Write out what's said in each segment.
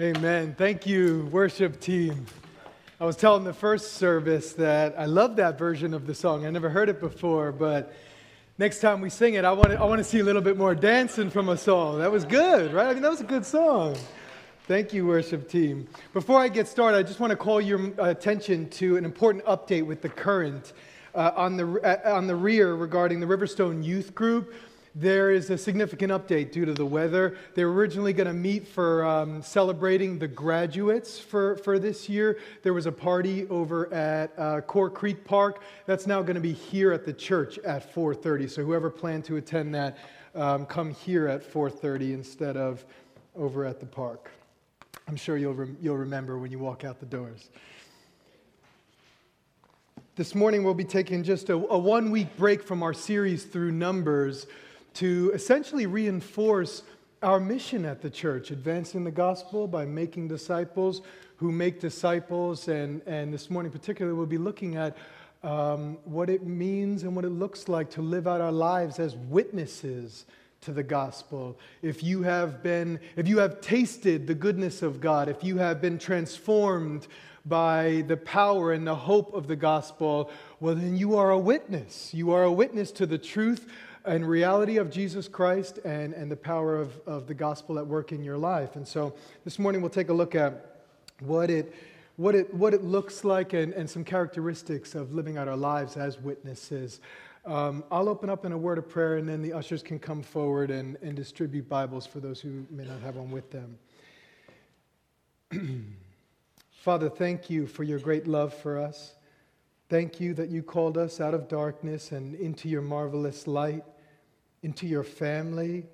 Amen. Thank you, worship team. I was telling the first service that I love that version of the song. I never heard it before, but next time we sing it, I want to, I want to see a little bit more dancing from us all. That was good, right? I mean, that was a good song. Thank you, worship team. Before I get started, I just want to call your attention to an important update with the current uh, on, the, uh, on the rear regarding the Riverstone Youth Group. There is a significant update due to the weather. They were originally going to meet for um, celebrating the graduates for, for this year. There was a party over at uh, Core Creek Park. That's now going to be here at the church at 4:30. So whoever planned to attend that, um, come here at 4:30 instead of over at the park. I'm sure you'll, you'll remember when you walk out the doors. This morning, we'll be taking just a, a one week break from our series through Numbers to essentially reinforce our mission at the church, advancing the gospel by making disciples who make disciples. And, and this morning, particularly, we'll be looking at um, what it means and what it looks like to live out our lives as witnesses to the gospel. If you have been, if you have tasted the goodness of God, if you have been transformed by the power and the hope of the gospel, well, then you are a witness. You are a witness to the truth and reality of Jesus Christ and, and the power of, of the gospel at work in your life. And so this morning we'll take a look at what it, what it, what it looks like and, and some characteristics of living out our lives as witnesses. Um, I'll open up in a word of prayer, and then the ushers can come forward and, and distribute Bibles for those who may not have one with them. Father, thank you for your great love for us. Thank you that you called us out of darkness and into your marvelous light into your family,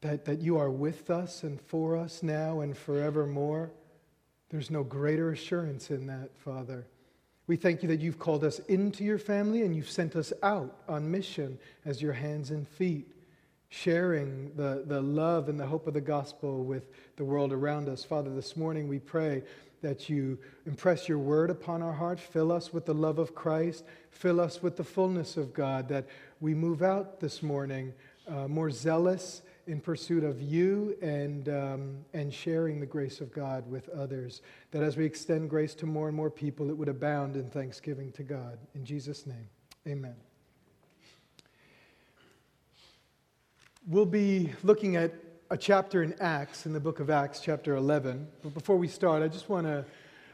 that, that you are with us and for us now and forevermore. There's no greater assurance in that, Father. We thank you that you've called us into your family and you've sent us out on mission as your hands and feet, sharing the, the love and the hope of the gospel with the world around us. Father, this morning we pray that you impress your word upon our hearts, fill us with the love of Christ, fill us with the fullness of God, that we move out this morning uh, more zealous in pursuit of you and, um, and sharing the grace of God with others. That as we extend grace to more and more people, it would abound in thanksgiving to God. In Jesus' name, amen. We'll be looking at a chapter in Acts, in the book of Acts, chapter 11. But before we start, I just want to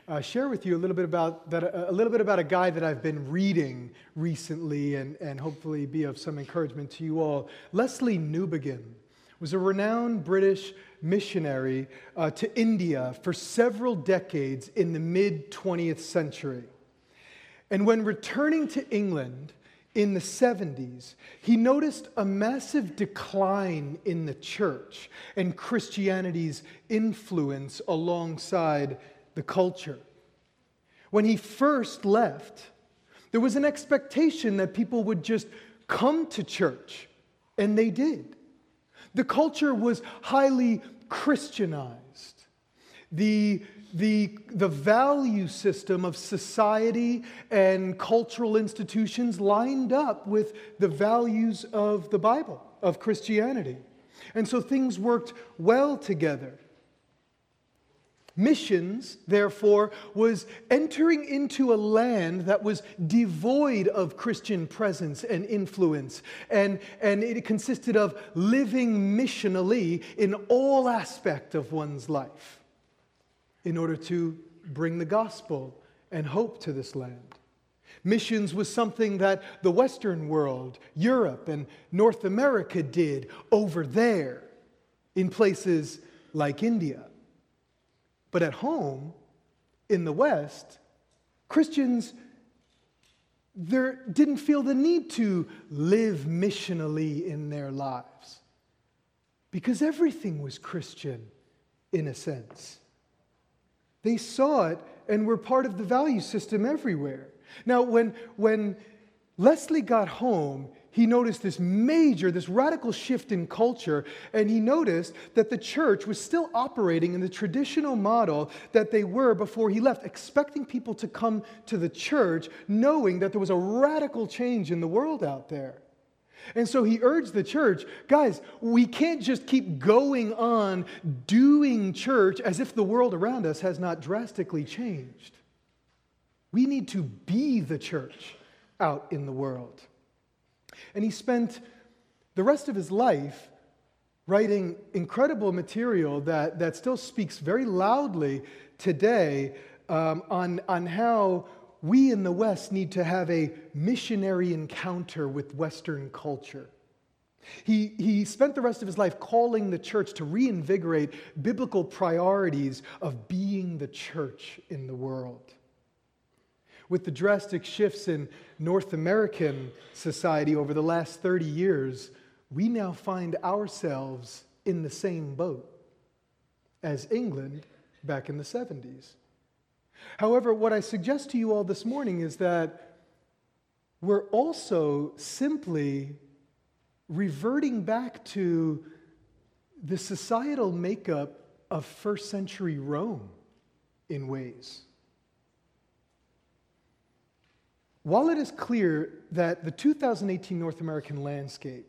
uh, share with you a little bit about that, a little bit about a guy that I've been reading recently, and, and hopefully be of some encouragement to you all. Lesslie Newbigin was a renowned British missionary uh, to India for several decades in the mid 20th century. And when returning to England in the 70s, he noticed a massive decline in the church and Christianity's influence alongside the culture. When he first left, there was an expectation that people would just come to church, and they did. The culture was highly Christianized. The, the, the value system of society and cultural institutions lined up with the values of the Bible, of Christianity. And so things worked well together. Missions, therefore, was entering into a land that was devoid of Christian presence and influence. And, and it consisted of living missionally in all aspect of one's life in order to bring the gospel and hope to this land. Missions was something that the Western world, Europe, and North America did over there in places like India. But at home, in the West, Christians there didn't feel the need to live missionally in their lives because everything was Christian in a sense. They saw it and were part of the value system everywhere. Now, when, when Lesslie got home, he noticed this major, this radical shift in culture, and he noticed that the church was still operating in the traditional model that they were before he left, expecting people to come to the church, knowing that there was a radical change in the world out there. And so he urged the church guys, we can't just keep going on doing church as if the world around us has not drastically changed. We need to be the church out in the world. And he spent the rest of his life writing incredible material that, that still speaks very loudly today um, on, on how we in the West need to have a missionary encounter with Western culture. He, he spent the rest of his life calling the church to reinvigorate biblical priorities of being the church in the world. With the drastic shifts in North American society over the last 30 years, we now find ourselves in the same boat as England back in the 70s. However, what I suggest to you all this morning is that we're also simply reverting back to the societal makeup of first century Rome in ways. While it is clear that the 2018 North American landscape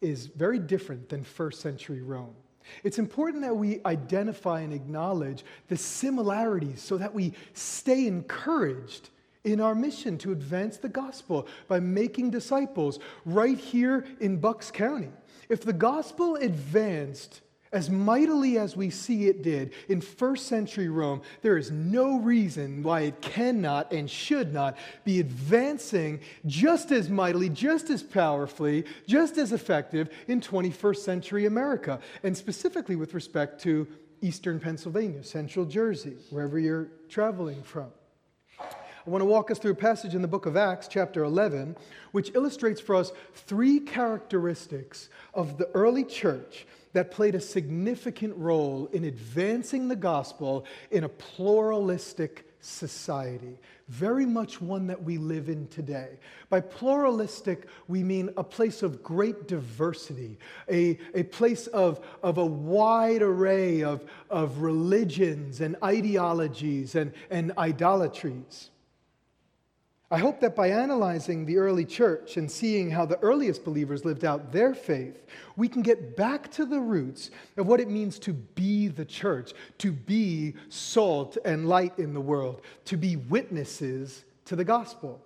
is very different than first century Rome. It's important that we identify and acknowledge the similarities so that we stay encouraged in our mission to advance the gospel by making disciples right here in Bucks County. If the gospel advanced as mightily as we see it did in first century Rome, there is no reason why it cannot and should not be advancing just as mightily, just as powerfully, just as effective in 21st century America, and specifically with respect to eastern Pennsylvania, central Jersey, wherever you're traveling from. I want to walk us through a passage in the book of Acts, chapter 11, which illustrates for us three characteristics of the early church that played a significant role in advancing the gospel in a pluralistic society, very much one that we live in today. By pluralistic, we mean a place of great diversity, a, a place of, of a wide array of, of religions and ideologies and, and idolatries. I hope that by analyzing the early church and seeing how the earliest believers lived out their faith, we can get back to the roots of what it means to be the church, to be salt and light in the world, to be witnesses to the gospel.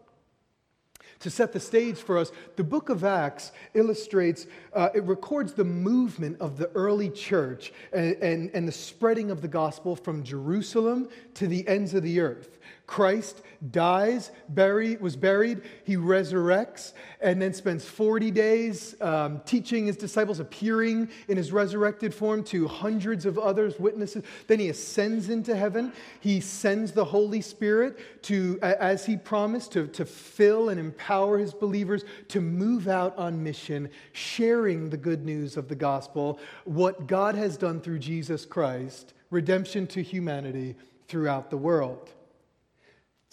To set the stage for us, the book of Acts illustrates, uh, it records the movement of the early church and, and, and the spreading of the gospel from Jerusalem to the ends of the earth. Christ dies, buried, was buried, he resurrects, and then spends 40 days um, teaching his disciples, appearing in his resurrected form to hundreds of others, witnesses. Then he ascends into heaven. He sends the Holy Spirit to, as he promised, to, to fill and empower his believers to move out on mission, sharing the good news of the gospel, what God has done through Jesus Christ, redemption to humanity throughout the world.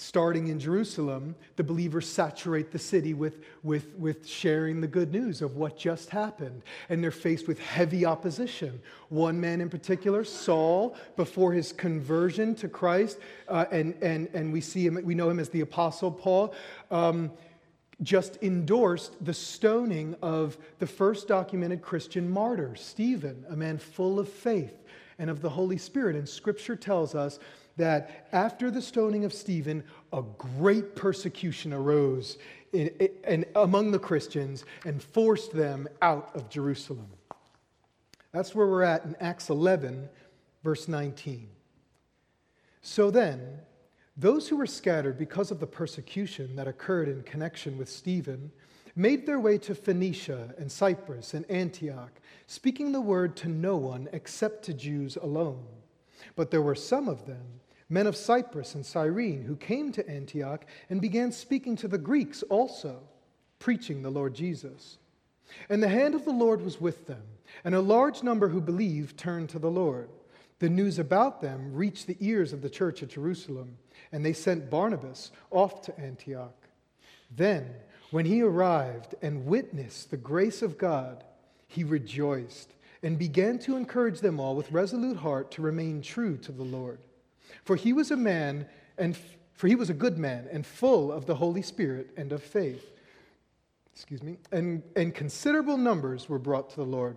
Starting in Jerusalem, the believers saturate the city with, with, with sharing the good news of what just happened. And they're faced with heavy opposition. One man in particular, Saul, before his conversion to Christ, uh, and, and, and we, see him, we know him as the Apostle Paul, um, just endorsed the stoning of the first documented Christian martyr, Stephen, a man full of faith and of the Holy Spirit. And scripture tells us that after the stoning of Stephen, a great persecution arose in, in, among the Christians and forced them out of Jerusalem. That's where we're at in Acts 11, verse 19. So then, those who were scattered because of the persecution that occurred in connection with Stephen made their way to Phoenicia and Cyprus and Antioch, speaking the word to no one except to Jews alone. But there were some of them, men of Cyprus and Cyrene, who came to Antioch and began speaking to the Greeks also, preaching the Lord Jesus. And the hand of the Lord was with them, and a large number who believed turned to the Lord. The news about them reached the ears of the church at Jerusalem, and they sent Barnabas off to Antioch. Then, when he arrived and witnessed the grace of God, he rejoiced and began to encourage them all with resolute heart to remain true to the Lord. For he was a man and for he was a good man and full of the Holy Spirit and of faith. excuse me, and, and considerable numbers were brought to the Lord.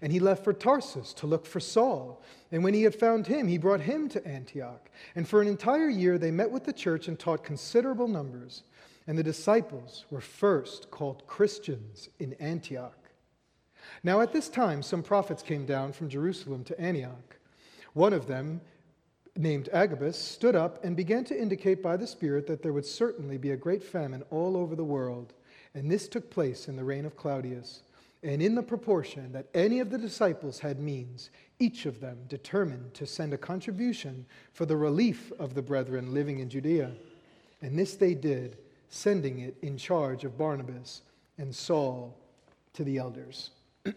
And he left for Tarsus to look for Saul. And when he had found him, he brought him to Antioch. And for an entire year they met with the church and taught considerable numbers. And the disciples were first called Christians in Antioch. Now at this time, some prophets came down from Jerusalem to Antioch. One of them, named Agabus, stood up and began to indicate by the Spirit that there would certainly be a great famine all over the world. And this took place in the reign of Claudius. And in the proportion that any of the disciples had means, each of them determined to send a contribution for the relief of the brethren living in Judea. And this they did, sending it in charge of Barnabas and Saul to the elders. I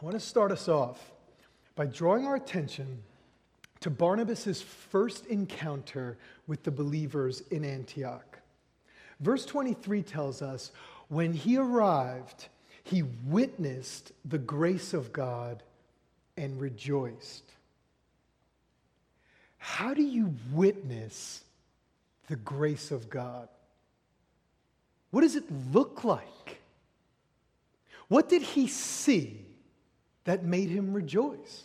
want to start us off by drawing our attention to Barnabas' first encounter with the believers in Antioch. Verse 23 tells us when he arrived, he witnessed the grace of God and rejoiced. How do you witness the grace of God? What does it look like? What did he see that made him rejoice?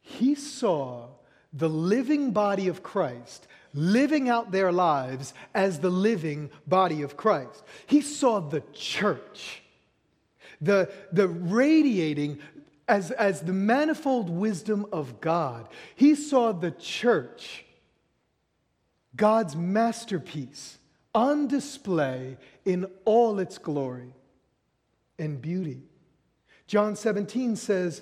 He saw the living body of Christ living out their lives as the living body of Christ. He saw the church, the, the radiating as, as the manifold wisdom of God. He saw the church, God's masterpiece, on display in all its glory and beauty. John 17 says,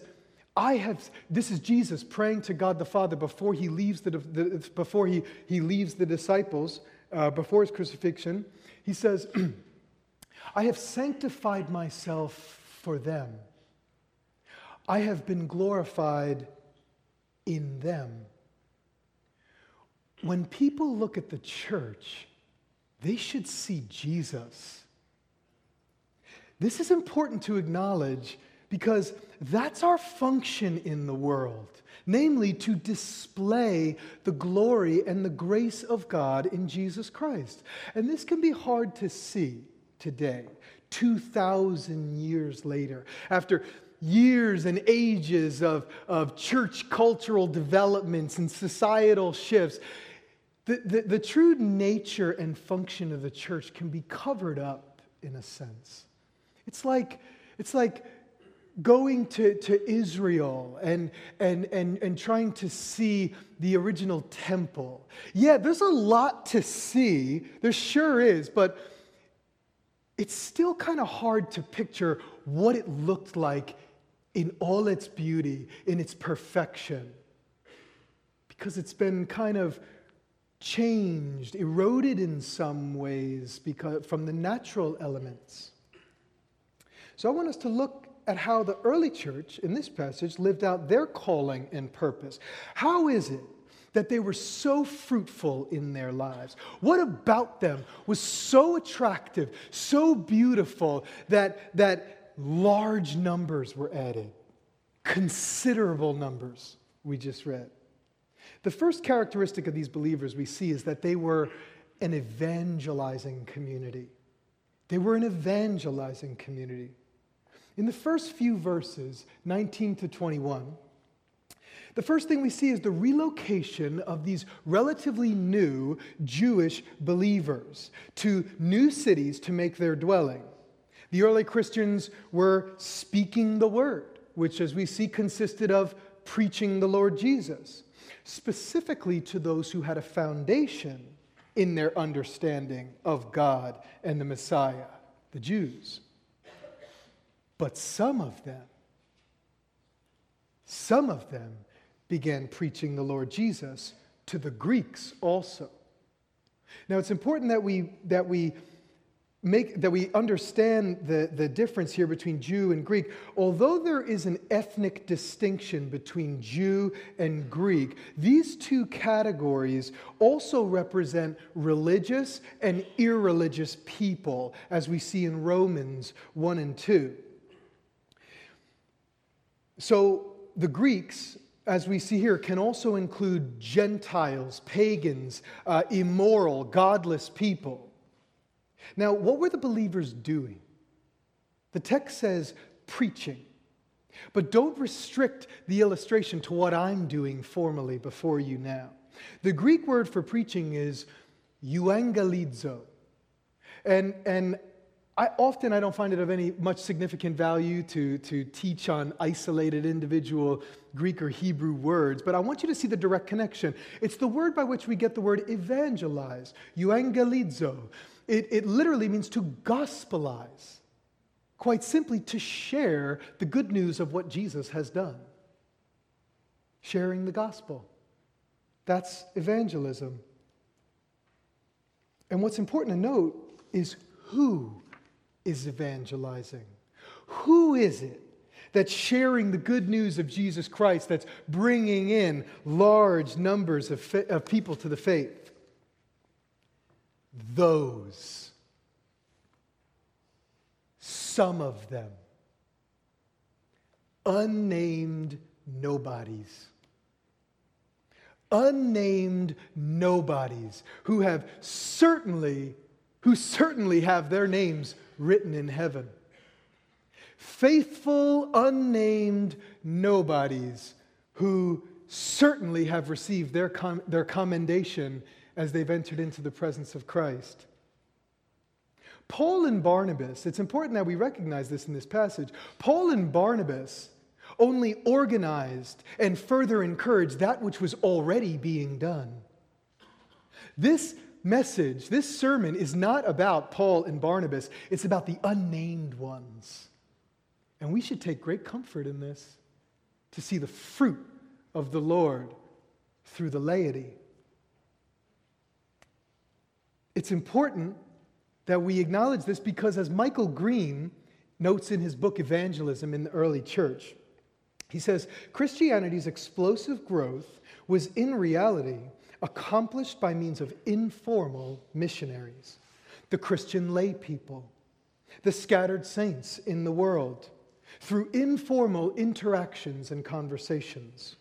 I have, this is Jesus praying to God the Father before he leaves the, the before he, he leaves the disciples, uh, before his crucifixion. He says, I have sanctified myself for them. I have been glorified in them. When people look at the church, they should see Jesus. This is important to acknowledge because that's our function in the world, namely to display the glory and the grace of God in Jesus Christ. And this can be hard to see today, 2,000 years later, after years and ages of, of church cultural developments and societal shifts. The, the, the true nature and function of the church can be covered up in a sense. It's like, it's like going to, to Israel and, and, and, and trying to see the original temple. Yeah, there's a lot to see. There sure is, but it's still kind of hard to picture what it looked like in all its beauty, in its perfection, because it's been kind of changed, eroded in some ways because, from the natural elements. So I want us to look at how the early church in this passage lived out their calling and purpose. How is it that they were so fruitful in their lives? What about them was so attractive, so beautiful that, that large numbers were added? Considerable numbers, we just read. The first characteristic of these believers we see is that they were an evangelizing community. They were an evangelizing community. In the first few verses, 19 to 21, the first thing we see is the relocation of these relatively new Jewish believers to new cities to make their dwelling. The early Christians were speaking the word, which, as we see, consisted of preaching the Lord Jesus, specifically to those who had a foundation in their understanding of God and the Messiah, the Jews. But some of them, some of them began preaching the Lord Jesus to the Greeks also. Now it's important that we, that we make that we understand the, the difference here between Jew and Greek. Although there is an ethnic distinction between Jew and Greek, these two categories also represent religious and irreligious people, as we see in Romans 1 and 2. So the Greeks, as we see here, can also include Gentiles, pagans, uh, immoral, godless people. Now, what were the believers doing? The text says preaching. But don't restrict the illustration to what I'm doing formally before you now. The Greek word for preaching is euangelizo. And, and I, often I don't find it of any much significant value to, to teach on isolated individual Greek or Hebrew words, but I want you to see the direct connection. It's the word by which we get the word evangelize, euangelizo. It, it literally means to gospelize, quite simply to share the good news of what Jesus has done. Sharing the gospel. That's evangelism. And what's important to note is who is evangelizing? Who is it that's sharing the good news of Jesus Christ, that's bringing in large numbers of, fa- of people to the faith? Those. Some of them. Unnamed nobodies unnamed nobodies who have certainly who certainly have their names written in heaven. Faithful, unnamed nobodies who certainly have received their, com- their commendation as they've entered into the presence of Christ. Paul and Barnabas, it's important that we recognize this in this passage. Paul and Barnabas only organized and further encouraged that which was already being done. This message, this sermon is not about Paul and Barnabas, it's about the unnamed ones. And we should take great comfort in this to see the fruit of the Lord through the laity. It's important that we acknowledge this because, as Michael Green notes in his book Evangelism in the Early Church, he says Christianity's explosive growth was in reality accomplished by means of informal missionaries, the Christian lay people, the scattered saints in the world, through informal interactions and conversations.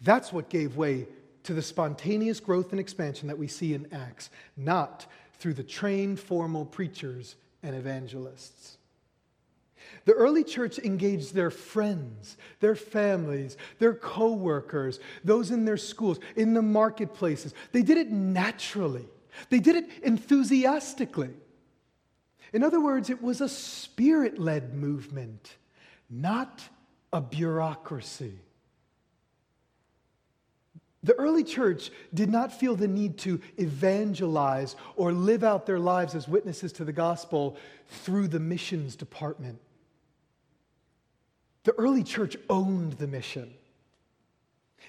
That's what gave way to the spontaneous growth and expansion that we see in Acts, not through the trained formal preachers and evangelists. The early church engaged their friends, their families, their co workers, those in their schools, in the marketplaces. They did it naturally, they did it enthusiastically. In other words, it was a spirit led movement, not a bureaucracy. The early church did not feel the need to evangelize or live out their lives as witnesses to the gospel through the missions department. The early church owned the mission.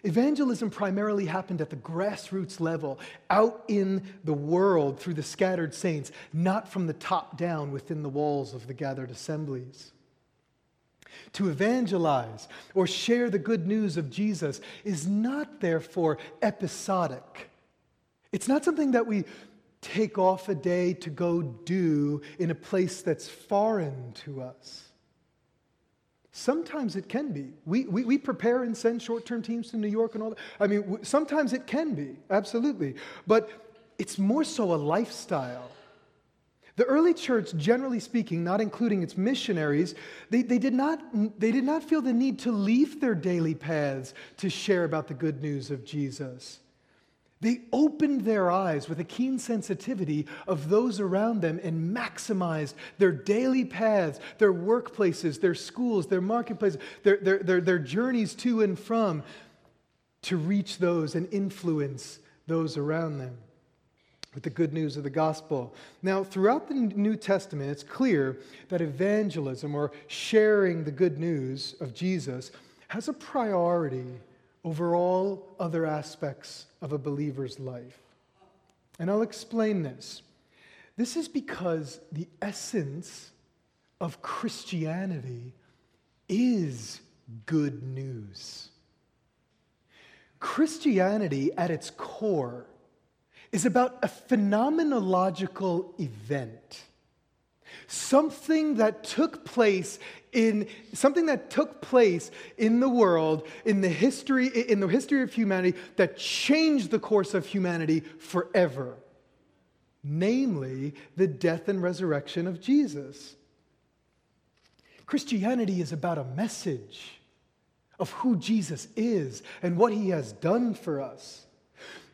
Evangelism primarily happened at the grassroots level, out in the world through the scattered saints, not from the top down within the walls of the gathered assemblies. To evangelize or share the good news of Jesus is not, therefore, episodic. It's not something that we take off a day to go do in a place that's foreign to us. Sometimes it can be. We, we, we prepare and send short term teams to New York and all that. I mean, sometimes it can be, absolutely. But it's more so a lifestyle. The early church, generally speaking, not including its missionaries, they, they, did not, they did not feel the need to leave their daily paths to share about the good news of Jesus. They opened their eyes with a keen sensitivity of those around them and maximized their daily paths, their workplaces, their schools, their marketplaces, their, their, their, their journeys to and from to reach those and influence those around them with the good news of the gospel. Now, throughout the New Testament, it's clear that evangelism or sharing the good news of Jesus has a priority over all other aspects of a believer's life. And I'll explain this. This is because the essence of Christianity is good news. Christianity, at its core, is about a phenomenological event. Something that took place in something that took place in the world in the history in the history of humanity that changed the course of humanity forever. Namely the death and resurrection of Jesus. Christianity is about a message of who Jesus is and what he has done for us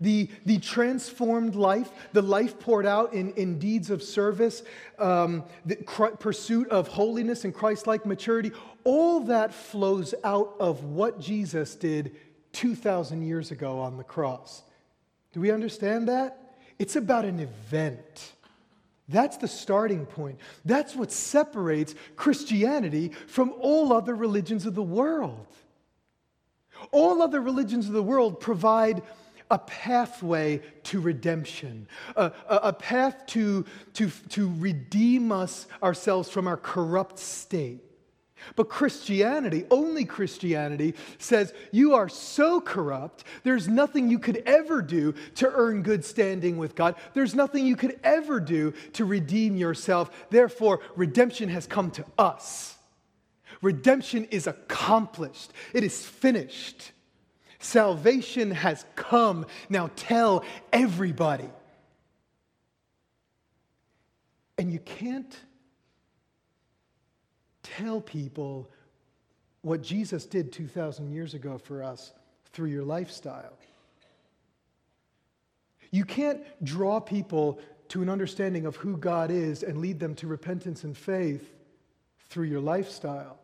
the, the transformed life, the life poured out in, in deeds of service, um, the pursuit of holiness and Christ like maturity, all that flows out of what Jesus did 2,000 years ago on the cross. Do we understand that? It's about an event. That's the starting point. That's what separates Christianity from all other religions of the world. All other religions of the world provide a pathway to redemption, a, a, a, path to, to, to redeem us ourselves from our corrupt state. But Christianity, only Christianity, says you are so corrupt, there's nothing you could ever do to earn good standing with God. There's nothing you could ever do to redeem yourself. Therefore, redemption has come to us. Redemption is accomplished, it is finished. Salvation has come. Now tell everybody. And you can't tell people what Jesus did 2,000 years ago for us through your lifestyle. You can't draw people to an understanding of who God is and lead them to repentance and faith through your lifestyle.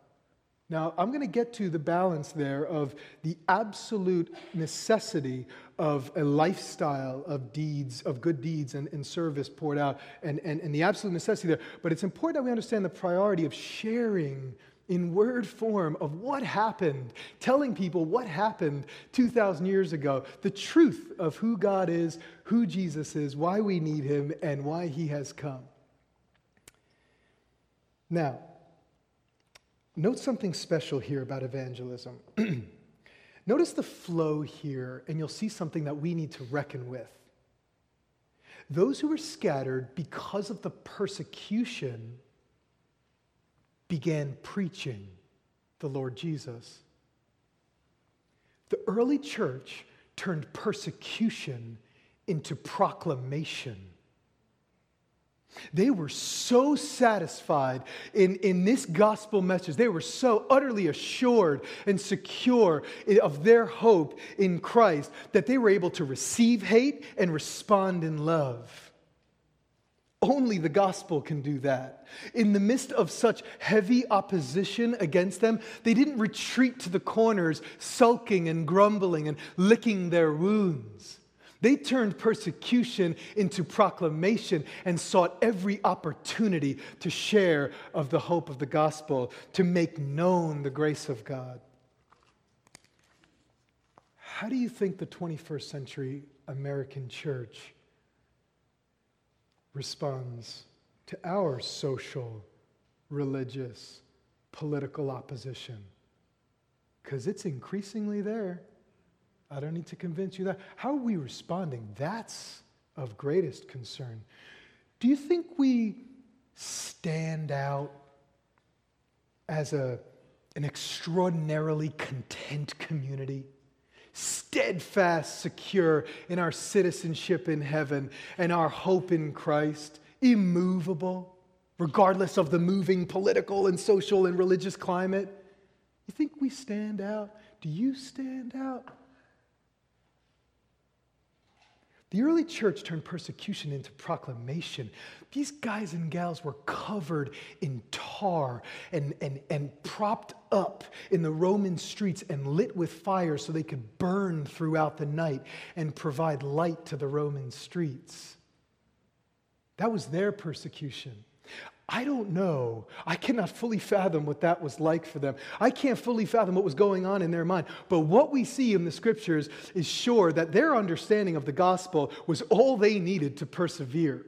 Now, I'm going to get to the balance there of the absolute necessity of a lifestyle of deeds, of good deeds and, and service poured out, and, and, and the absolute necessity there. But it's important that we understand the priority of sharing in word form of what happened, telling people what happened 2,000 years ago, the truth of who God is, who Jesus is, why we need him, and why he has come. Now, Note something special here about evangelism. Notice the flow here, and you'll see something that we need to reckon with. Those who were scattered because of the persecution began preaching the Lord Jesus. The early church turned persecution into proclamation. They were so satisfied in, in this gospel message. They were so utterly assured and secure of their hope in Christ that they were able to receive hate and respond in love. Only the gospel can do that. In the midst of such heavy opposition against them, they didn't retreat to the corners, sulking and grumbling and licking their wounds. They turned persecution into proclamation and sought every opportunity to share of the hope of the gospel, to make known the grace of God. How do you think the 21st century American church responds to our social, religious, political opposition? Because it's increasingly there. I don't need to convince you that. How are we responding? That's of greatest concern. Do you think we stand out as a, an extraordinarily content community? Steadfast, secure in our citizenship in heaven and our hope in Christ, immovable, regardless of the moving political and social and religious climate. You think we stand out? Do you stand out? The early church turned persecution into proclamation. These guys and gals were covered in tar and, and, and propped up in the Roman streets and lit with fire so they could burn throughout the night and provide light to the Roman streets. That was their persecution. I don't know. I cannot fully fathom what that was like for them. I can't fully fathom what was going on in their mind. But what we see in the scriptures is sure that their understanding of the gospel was all they needed to persevere.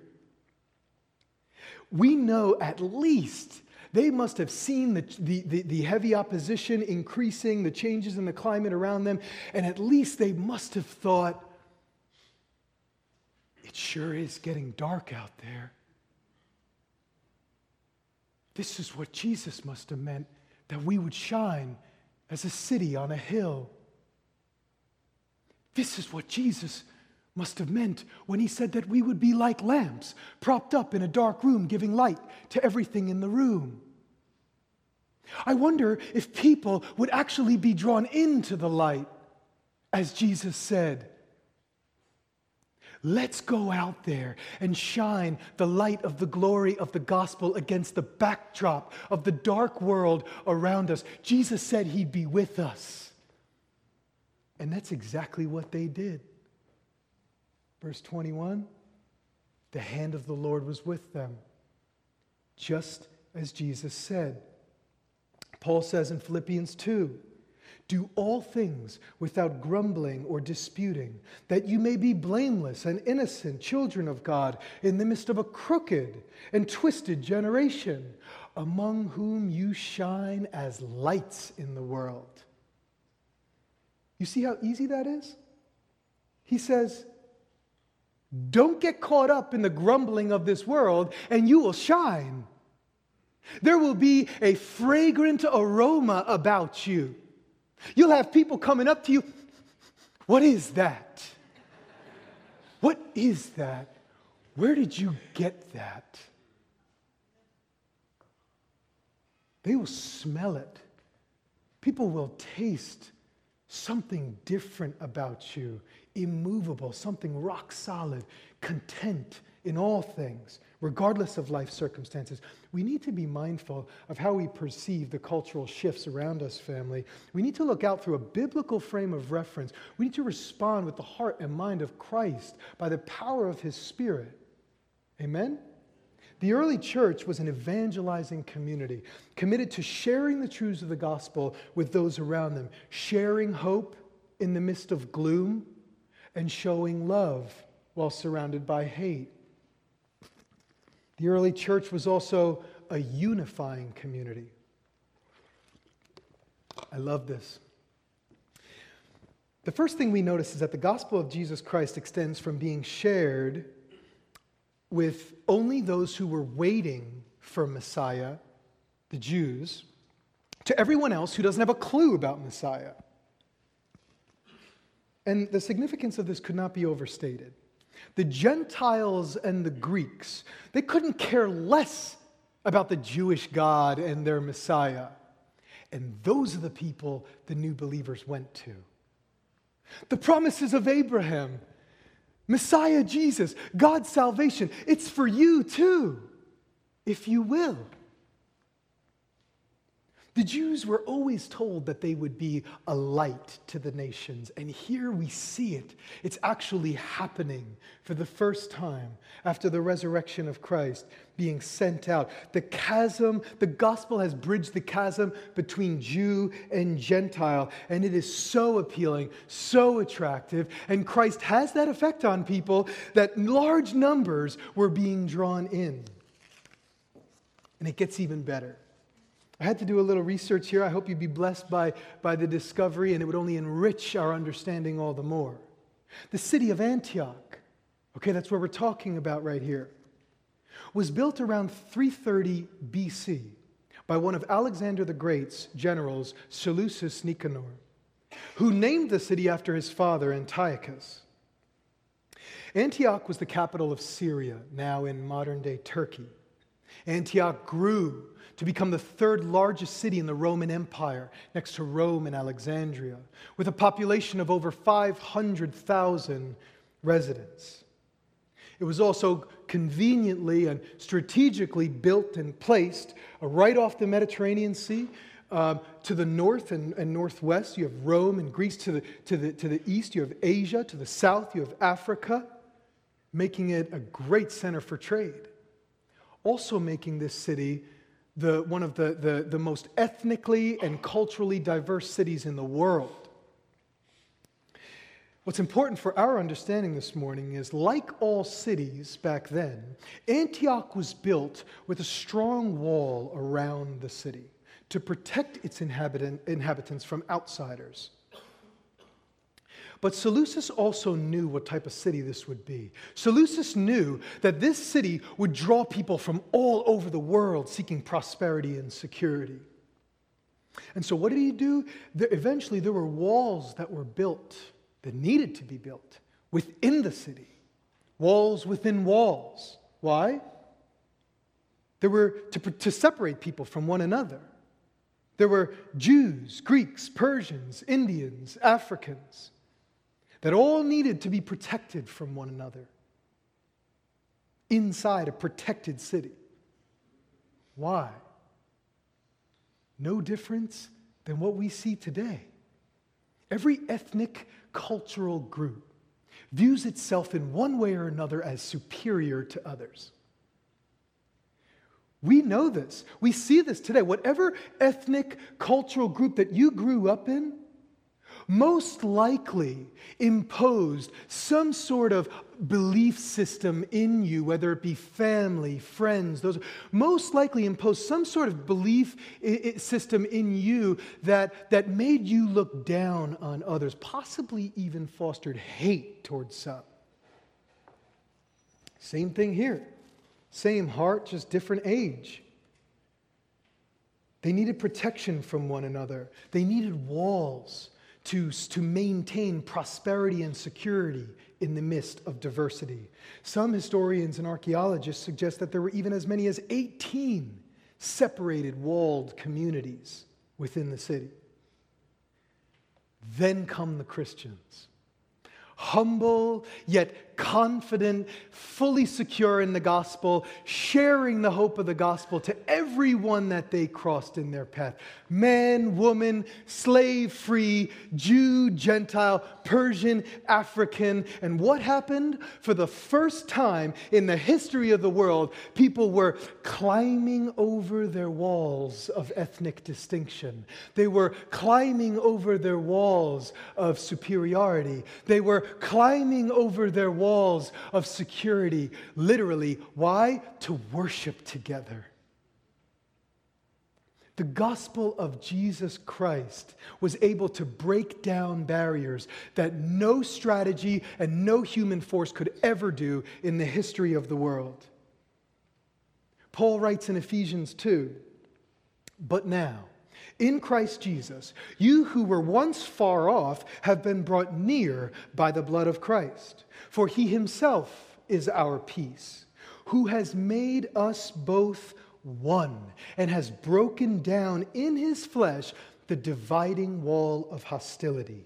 We know at least they must have seen the, the, the, the, heavy opposition increasing, the changes in the climate around them, and at least they must have thought, it sure is getting dark out there. This is what Jesus must have meant that we would shine as a city on a hill. This is what Jesus must have meant when he said that we would be like lamps propped up in a dark room, giving light to everything in the room. I wonder if people would actually be drawn into the light, as Jesus said. Let's go out there and shine the light of the glory of the gospel against the backdrop of the dark world around us. Jesus said he'd be with us. And that's exactly what they did. Verse 21 the hand of the Lord was with them, just as Jesus said. Paul says in Philippians 2 do all things without grumbling or disputing, that you may be blameless and innocent children of God in the midst of a crooked and twisted generation, among whom you shine as lights in the world. You see how easy that is? He says, Don't get caught up in the grumbling of this world, and you will shine. There will be a fragrant aroma about you. You'll have people coming up to you. What is that? What is that? Where did you get that? They will smell it. People will taste something different about you, immovable, something rock solid, content in all things regardless of life circumstances. We need to be mindful of how we perceive the cultural shifts around us, family. We need to look out through a biblical frame of reference. We need to respond with the heart and mind of Christ by the power of his Spirit. Amen? The early church was an evangelizing community committed to sharing the truths of the gospel with those around them, sharing hope in the midst of gloom, and showing love while surrounded by hate. The early church was also a unifying community. I love this. The first thing we notice is that the gospel of Jesus Christ extends from being shared with only those who were waiting for Messiah, the Jews, to everyone else who doesn't have a clue about Messiah. And the significance of this could not be overstated. The Gentiles and the Greeks, they couldn't care less about the Jewish God and their Messiah. And those are the people the new believers went to. The promises of Abraham, Messiah Jesus, God's salvation, it's for you too, if you will. The Jews were always told that they would be a light to the nations, and here we see it. It's actually happening for the first time after the resurrection of Christ being sent out. The chasm, the gospel has bridged the chasm between Jew and Gentile, and it is so appealing, so attractive, and Christ has that effect on people that large numbers were being drawn in. And it gets even better. I had to do a little research here. I hope you'd be blessed by, by the discovery, and it would only enrich our understanding all the more. The city of Antioch, okay, that's where we're talking about right here, was built around 330 BC by one of Alexander the Great's generals, Seleucus Nicanor, who named the city after his father, Antiochus. Antioch was the capital of Syria, now in modern day Turkey. Antioch grew to become the third largest city in the Roman Empire, next to Rome and Alexandria, with a population of over 500,000 residents. It was also conveniently and strategically built and placed right off the Mediterranean Sea. Uh, to the north and, and, northwest, you have Rome and Greece. To the, to, the, to the east, you have Asia. To the south, you have Africa, making it a great center for trade. Also, making this city the, one of the, the, the most ethnically and culturally diverse cities in the world. What's important for our understanding this morning is like all cities back then, Antioch was built with a strong wall around the city to protect its inhabitant, inhabitants from outsiders. But Seleucus also knew what type of city this would be. Seleucus knew that this city would draw people from all over the world seeking prosperity and security. And so, what did he do? Eventually, there were walls that were built, that needed to be built within the city, walls within walls. Why? There were to, to separate people from one another. There were Jews, Greeks, Persians, Indians, Africans that all needed to be protected from one another inside a protected city. Why? No difference than what we see today. Every ethnic, cultural group views itself in one way or another as superior to others. We know this. We see this today. Whatever ethnic, cultural group that you grew up in, most likely imposed some sort of belief system in you, whether it be family, friends, those most likely imposed some sort of belief system in you that, that made you look down on others, possibly even fostered hate towards some. Same thing here. Same heart, just different age. They needed protection from one another. They needed walls to, to maintain prosperity and security in the midst of diversity. Some historians and archaeologists suggest that there were even as many as 18 separated walled communities within the city. Then come the Christians humble yet confident, fully secure in the gospel, sharing the hope of the gospel to everyone that they crossed in their path man, woman, slave free, Jew, Gentile, Persian, African. And what happened? For the first time in the history of the world, people were climbing over their walls of ethnic distinction. They were climbing over their walls of superiority. They were climbing over their walls of security, literally. Why? To worship together. The gospel of Jesus Christ was able to break down barriers that no strategy and no human force could ever do in the history of the world. Paul writes in Ephesians 2 But now, in Christ Jesus, you who were once far off have been brought near by the blood of Christ. For he himself is our peace, who has made us both one and has broken down in his flesh the dividing wall of hostility,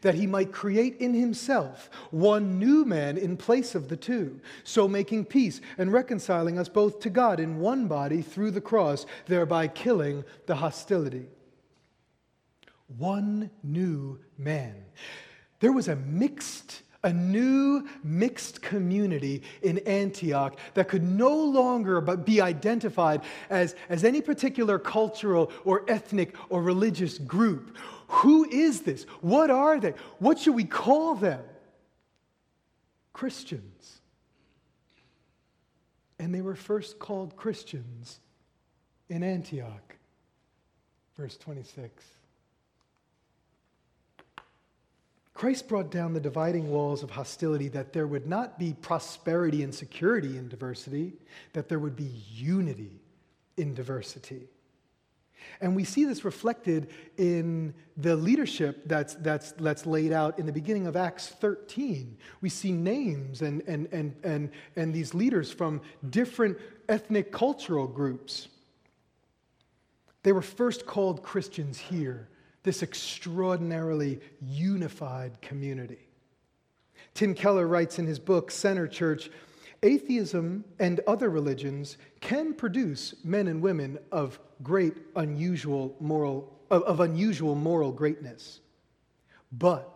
that he might create in himself one new man in place of the two, so making peace and reconciling us both to God in one body through the cross, thereby killing the hostility. One new man. There was a mixed a new mixed community in Antioch that could no longer but be identified as, as any particular cultural or ethnic or religious group. Who is this? What are they? What should we call them? Christians. And they were first called Christians in Antioch. Verse 26. Christ brought down the dividing walls of hostility that there would not be prosperity and security in diversity, that there would be unity in diversity. And we see this reflected in the leadership that's, that's, that's laid out in the beginning of Acts 13. We see names and, and, and, and, and these leaders from different ethnic cultural groups. They were first called Christians here this extraordinarily unified community. Tim Keller writes in his book, Center Church atheism and other religions can produce men and women of great unusual moral of, of unusual moral greatness but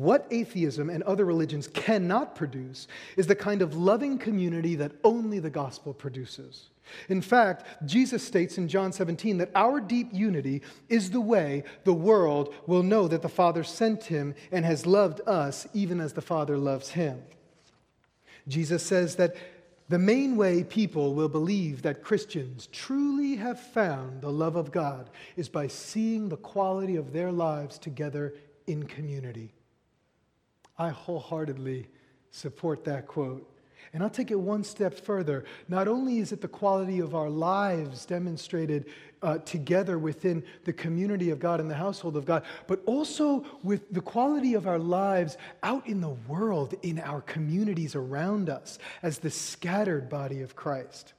what atheism and other religions cannot produce is the kind of loving community that only the gospel produces. In fact, Jesus states in John 17 that our deep unity is the way the world will know that the Father sent him and has loved us even as the Father loves him. Jesus says that the main way people will believe that Christians truly have found the love of God is by seeing the quality of their lives together in community. I wholeheartedly support that quote. And I'll take it one step further. Not only is it the quality of our lives demonstrated uh, together within the community of God and the household of God, but also with the quality of our lives out in the world, in our communities around us, as the scattered body of Christ.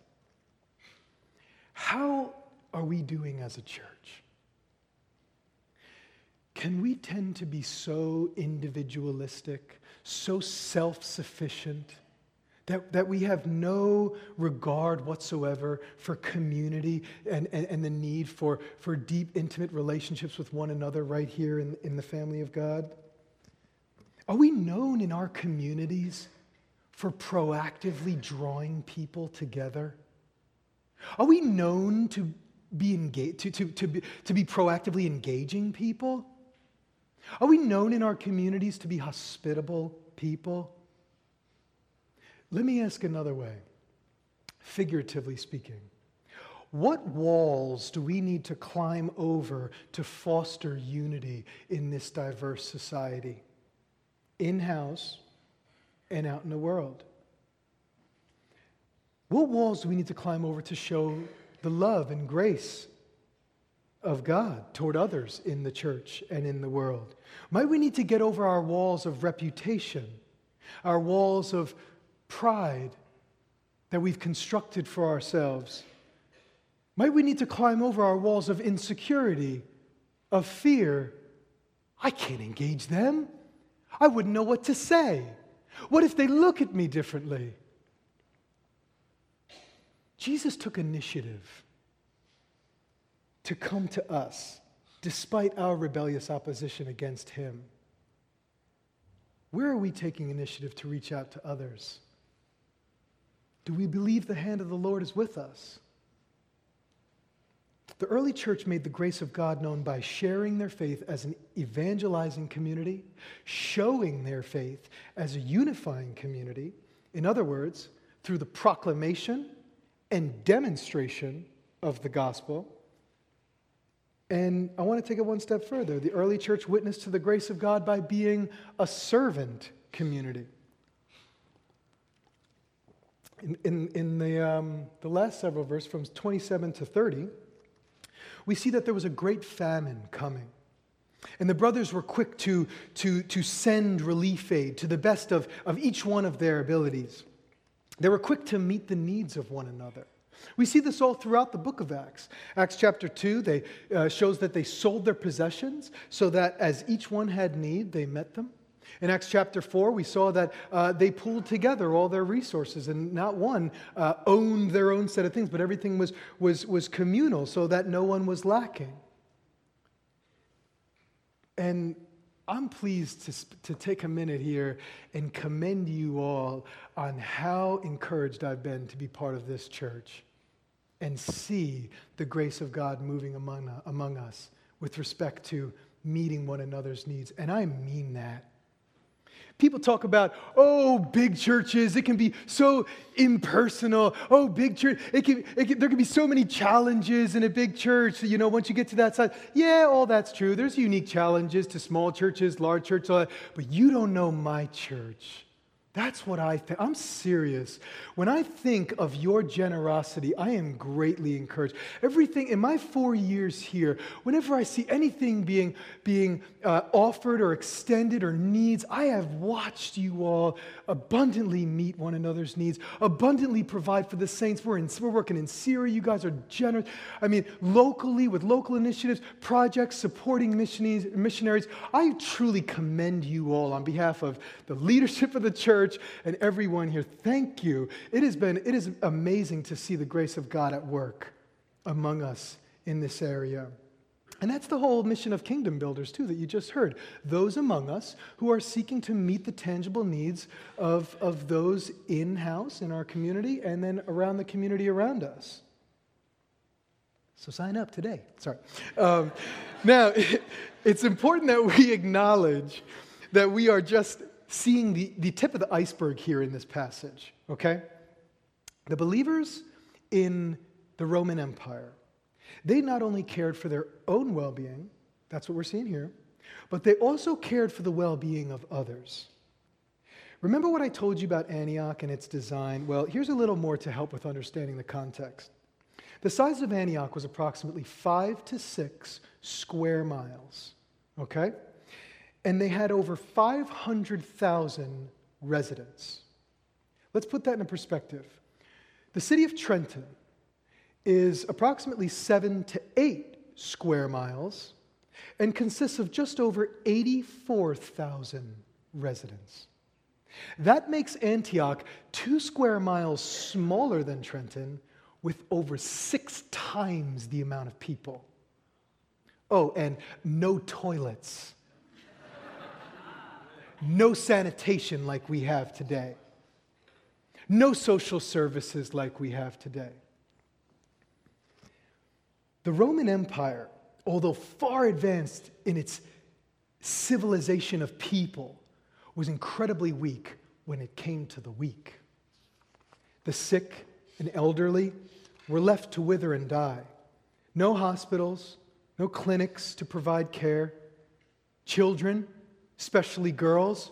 How are we doing as a church? Can we tend to be so individualistic, so self sufficient? That, that we have no regard whatsoever for community and, and, and, the need for, for deep, intimate relationships with one another right here in, in the family of God? Are we known in our communities for proactively drawing people together? Are we known to be, engaged, to, to, to, be, to be proactively engaging people? Are we known in our communities to be hospitable people? Let me ask another way, figuratively speaking. What walls do we need to climb over to foster unity in this diverse society, in house and out in the world? What walls do we need to climb over to show the love and grace of God toward others in the church and in the world? Might we need to get over our walls of reputation, our walls of pride that we've constructed for ourselves? Might we need to climb over our walls of insecurity, of fear? I can't engage them. I wouldn't know what to say. What if they look at me differently? Jesus took initiative to come to us despite our rebellious opposition against him. Where are we taking initiative to reach out to others? Do we believe the hand of the Lord is with us? The early church made the grace of God known by sharing their faith as an evangelizing community, showing their faith as a unifying community. In other words, through the proclamation and demonstration of the gospel. And I want to take it one step further. The early church witnessed to the grace of God by being a servant community. In, in, in the, um, the last several verses, from 27 to 30, we see that there was a great famine coming. And the brothers were quick to, to, to send relief aid to the best of, of each one of their abilities. They were quick to meet the needs of one another. We see this all throughout the book of Acts. Acts chapter 2 they, uh, shows that they sold their possessions so that as each one had need, they met them. In Acts chapter 4, we saw that uh, they pooled together all their resources, and not one uh, owned their own set of things, but everything was, was, was communal so that no one was lacking. And I'm pleased to, to take a minute here and commend you all on how encouraged I've been to be part of this church and see the grace of God moving among, among us with respect to meeting one another's needs. And I mean that. People talk about, oh, big churches, it can be so impersonal. Oh, big church, it can, it can, there can be so many challenges in a big church. You know, once you get to that side, yeah, all that's true. There's unique challenges to small churches, large churches, all that. But you don't know my church. That's what I think. I'm serious. When I think of your generosity, I am greatly encouraged. Everything in my four years here, whenever I see anything being, being uh, offered or extended or needs, I have watched you all abundantly meet one another's needs, abundantly provide for the saints. We're, in, we're working in Syria. You guys are generous. I mean, locally with local initiatives, projects, supporting missionaries. missionaries. I truly commend you all on behalf of the leadership of the church church and everyone here, thank you. It has been, it is amazing to see the grace of God at work among us in this area. And that's the whole mission of kingdom builders, too, that you just heard. Those among us who are seeking to meet the tangible needs of, of those in house in our community and then around the community around us. So sign up today. Sorry. Um, now, it's important that we acknowledge that we are just seeing the, the tip of the iceberg here in this passage, okay? The believers in the Roman Empire, they not only cared for their own well being, that's what we're seeing here, but they also cared for the well being of others. Remember what I told you about Antioch and its design? Well, here's a little more to help with understanding the context. The size of Antioch was approximately five to six square miles, okay? And they had over 500,000 residents. Let's put that in perspective. The city of Trenton is approximately seven to eight square miles and consists of just over 84,000 residents. That makes Antioch two square miles smaller than Trenton with over six times the amount of people. Oh, and no toilets, no sanitation like we have today, no social services like we have today. The Roman Empire, although far advanced in its civilization of people, was incredibly weak when it came to the weak. The sick and elderly were left to wither and die. No hospitals, no clinics to provide care. Children, especially girls,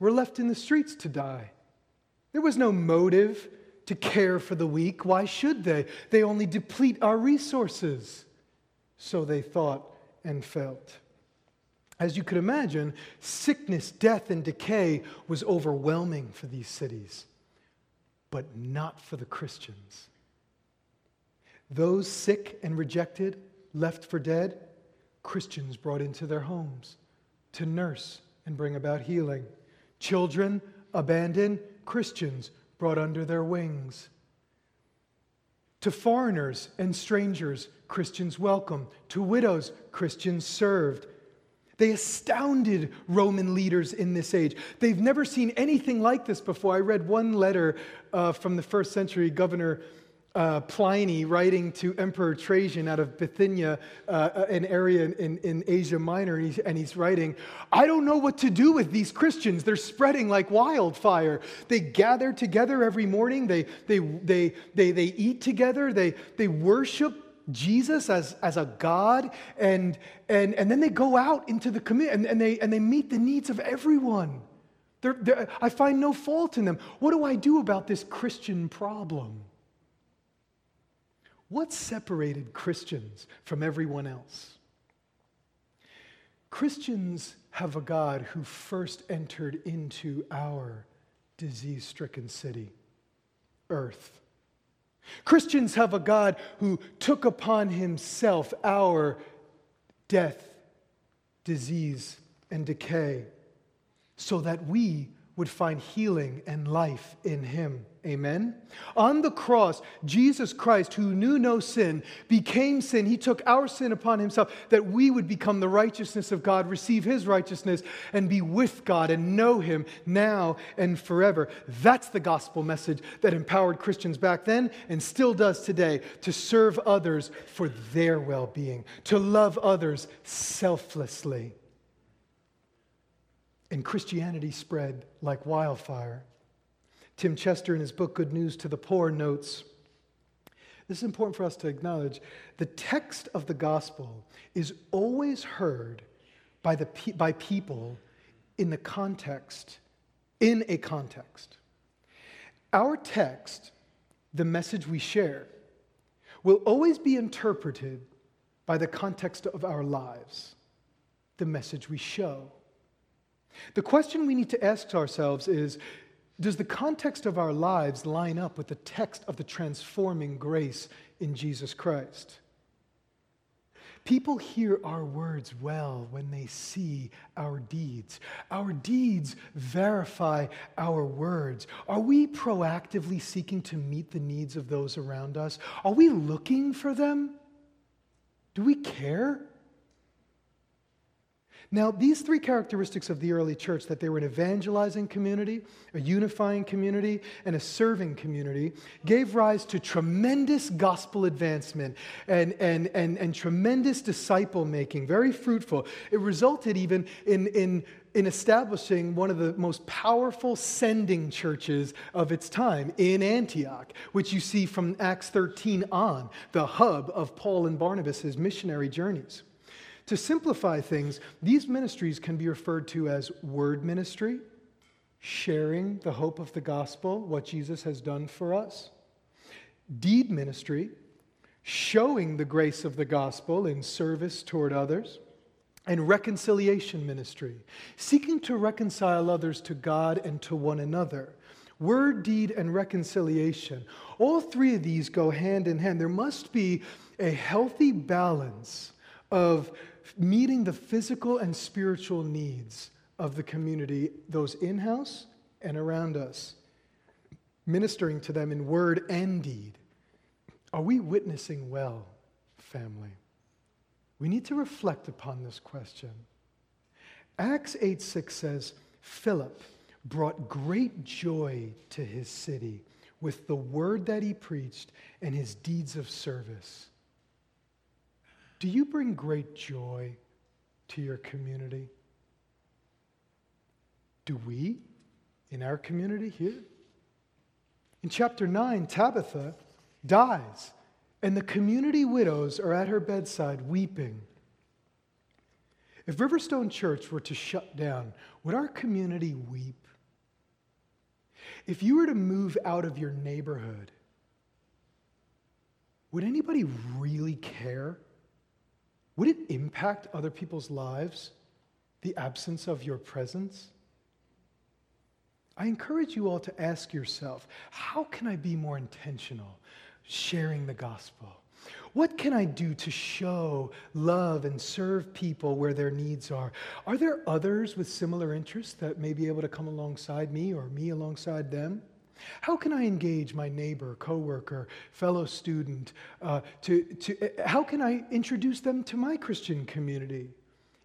were left in the streets to die. There was no motive to care for the weak. Why should they? They only deplete our resources. So they thought and felt. As you could imagine, sickness, death, and decay was overwhelming for these cities, but not for the Christians. Those sick and rejected, left for dead, Christians brought into their homes to nurse and bring about healing. Children abandoned, Christians brought under their wings. To foreigners and strangers, Christians welcomed. To widows, Christians served. They astounded Roman leaders in this age. They've never seen anything like this before. I read one letter uh, from the first century governor uh, Pliny writing to Emperor Trajan out of Bithynia, uh, an area in, in Asia Minor, and he's, and he's writing, I don't know what to do with these Christians. They're spreading like wildfire. They gather together every morning, they, they, they, they, they eat together, they, they worship Jesus as, as a God, and, and, and then they go out into the community and, and, they, and they meet the needs of everyone. They're, they're, I find no fault in them. What do I do about this Christian problem? What separated Christians from everyone else? Christians have a God who first entered into our disease stricken city, earth. Christians have a God who took upon himself our death, disease, and decay so that we would find healing and life in him. Amen. On the cross, Jesus Christ, who knew no sin, became sin. He took our sin upon himself that we would become the righteousness of God, receive his righteousness, and be with God and know him now and forever. That's the gospel message that empowered Christians back then and still does today to serve others for their well being, to love others selflessly. And Christianity spread like wildfire. Tim Chester, in his book Good News to the Poor, notes this is important for us to acknowledge the text of the gospel is always heard by, the, by people in the context, in a context. Our text, the message we share, will always be interpreted by the context of our lives, the message we show. The question we need to ask ourselves is Does the context of our lives line up with the text of the transforming grace in Jesus Christ? People hear our words well when they see our deeds. Our deeds verify our words. Are we proactively seeking to meet the needs of those around us? Are we looking for them? Do we care? Now, these three characteristics of the early church that they were an evangelizing community, a unifying community, and a serving community gave rise to tremendous gospel advancement and, and, and, and tremendous disciple making, very fruitful. It resulted even in, in, in establishing one of the most powerful sending churches of its time in Antioch, which you see from Acts 13 on, the hub of Paul and Barnabas' missionary journeys. To simplify things, these ministries can be referred to as word ministry, sharing the hope of the gospel, what Jesus has done for us. Deed ministry, showing the grace of the gospel in service toward others. And reconciliation ministry, seeking to reconcile others to God and to one another. Word, deed, and reconciliation. All three of these go hand in hand. There must be a healthy balance of meeting the physical and spiritual needs of the community, those in house and around us, ministering to them in word and deed. Are we witnessing well, family? We need to reflect upon this question. Acts 8 6 says, Philip brought great joy to his city with the word that he preached and his deeds of service. Do you bring great joy to your community? Do we in our community here? In chapter 9, Tabitha dies, and the community widows are at her bedside weeping. If Riverstone Church were to shut down, would our community weep? If you were to move out of your neighborhood, would anybody really care? Would it impact other people's lives, the absence of your presence? I encourage you all to ask yourself how can I be more intentional sharing the gospel? What can I do to show love and serve people where their needs are? Are there others with similar interests that may be able to come alongside me or me alongside them? How can I engage my neighbor, coworker, fellow student? Uh, to, to, how can I introduce them to my Christian community?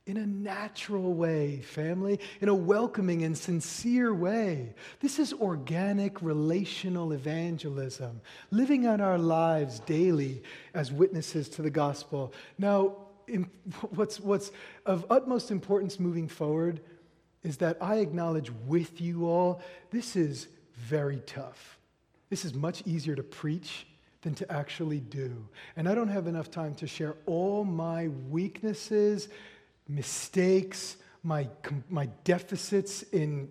in a natural way, family, in a welcoming and sincere way. This is organic relational evangelism, living out our lives daily as witnesses to the gospel. Now, in, what's, what's of utmost importance moving forward is that I acknowledge with you all, this is very tough. This is much easier to preach than to actually do. And I don't have enough time to share all my weaknesses mistakes, my, my deficits in,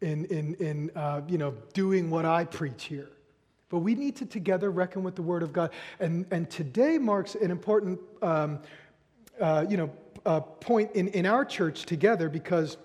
in, in, in uh, you know, doing what I preach here. But we need to together reckon with the Word of God. And, and today marks an important um, uh, you know, uh, point in, in our church together because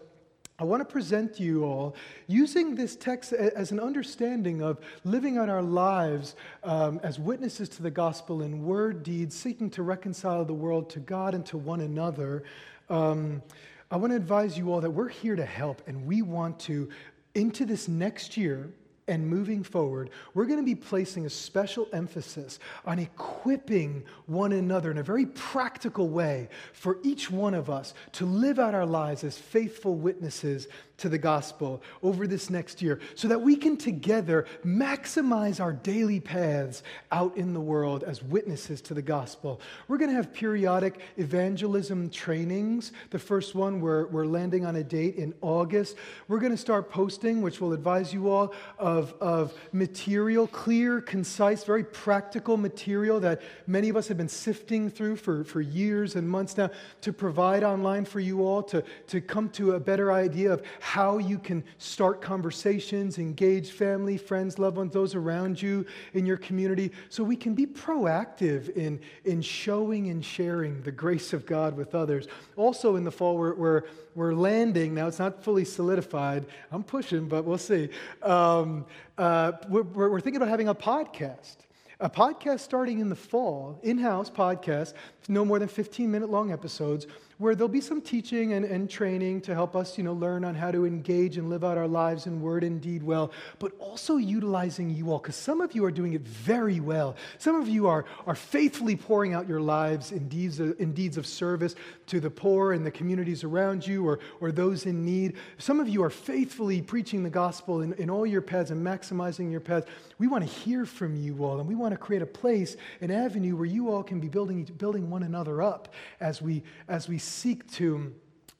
I want to present to you all using this text as an understanding of living out our lives um, as witnesses to the gospel in word, deed, seeking to reconcile the world to God and to one another. Um, I want to advise you all that we're here to help and we want to, into this next year, and moving forward, we're going to be placing a special emphasis on equipping one another in a very practical way for each one of us to live out our lives as faithful witnesses to the gospel over this next year so that we can together maximize our daily paths out in the world as witnesses to the gospel. We're going to have periodic evangelism trainings. The first one, we're, we're landing on a date in August. We're going to start posting, which will advise you all of, of material, clear, concise, very practical material that many of us have been sifting through for, for years and months now to provide online for you all to, to come to a better idea of how you can start conversations, engage family, friends, loved ones, those around you in your community, so we can be proactive in, in showing and sharing the grace of God with others. Also, in the fall, we're, we're, we're landing. Now, it's not fully solidified. I'm pushing, but we'll see. Um, uh, we're, we're thinking about having a podcast a podcast starting in the fall, in house podcast, no more than 15 minute long episodes, where there'll be some teaching and, and training to help us, you know, learn on how to engage and live out our lives in word and deed well, but also utilizing you all, because some of you are doing it very well. Some of you are, are faithfully pouring out your lives in deeds, of, in deeds of service to the poor and the communities around you or, or those in need. Some of you are faithfully preaching the gospel in, in all your paths and maximizing your paths. We want to hear from you all, and we want to create a place, an avenue where you all can be building, building one another up as we, as we seek to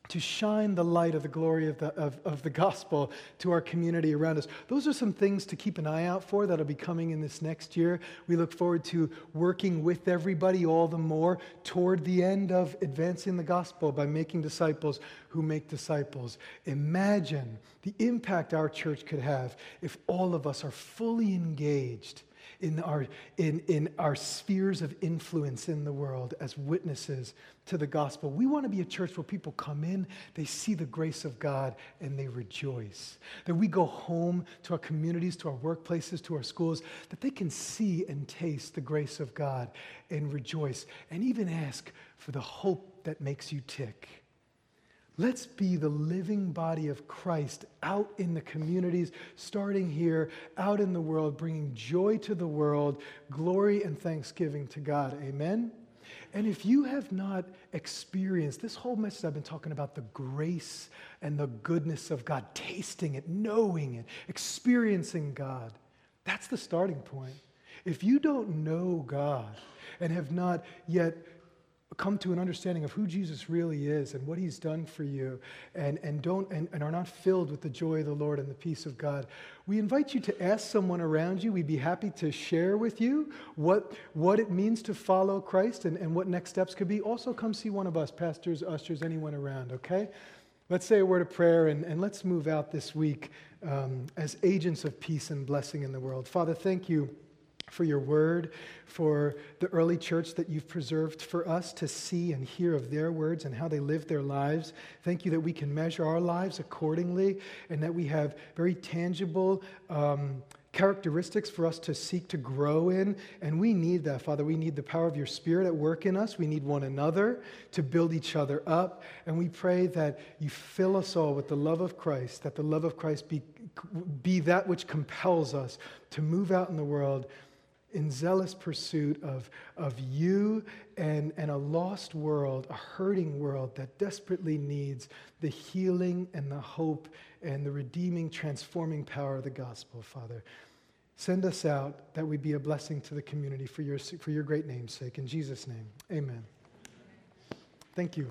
to shine the light of the glory of the, of, of the gospel to our community around us. Those are some things to keep an eye out for that'll be coming in this next year. We look forward to working with everybody all the more toward the end of advancing the gospel by making disciples who make disciples. Imagine the impact our church could have if all of us are fully engaged in our, in, in our spheres of influence in the world as witnesses to the gospel. We want to be a church where people come in, they see the grace of God, and they rejoice. That we go home to our communities, to our workplaces, to our schools, that they can see and taste the grace of God and rejoice, and even ask for the hope that makes you tick. Let's be the living body of Christ out in the communities, starting here, out in the world, bringing joy to the world, glory and thanksgiving to God. Amen? And if you have not experienced this whole message, I've been talking about the grace and the goodness of God, tasting it, knowing it, experiencing God. That's the starting point. If you don't know God and have not yet come to an understanding of who Jesus really is and what he's done for you and, and, don't, and, and are not filled with the joy of the Lord and the peace of God, we invite you to ask someone around you. We'd be happy to share with you what, what it means to follow Christ and, and what next steps could be. Also, come see one of us, pastors, ushers, anyone around, okay? Let's say a word of prayer and, and let's move out this week um, as agents of peace and blessing in the world. Father, thank you for your word, for the early church that you've preserved for us to see and hear of their words and how they live their lives. Thank you that we can measure our lives accordingly and that we have very tangible. Um, characteristics for us to seek to grow in. And we need that, Father. We need the power of your Spirit at work in us. We need one another to build each other up. And we pray that you fill us all with the love of Christ, that the love of Christ be, be that which compels us to move out in the world in zealous pursuit of, of you and, and a lost world, a hurting world that desperately needs the healing and the hope and the redeeming, transforming power of the gospel, Father. Send us out that we be a blessing to the community for your, for your great name's sake. In Jesus' name, amen. Thank you.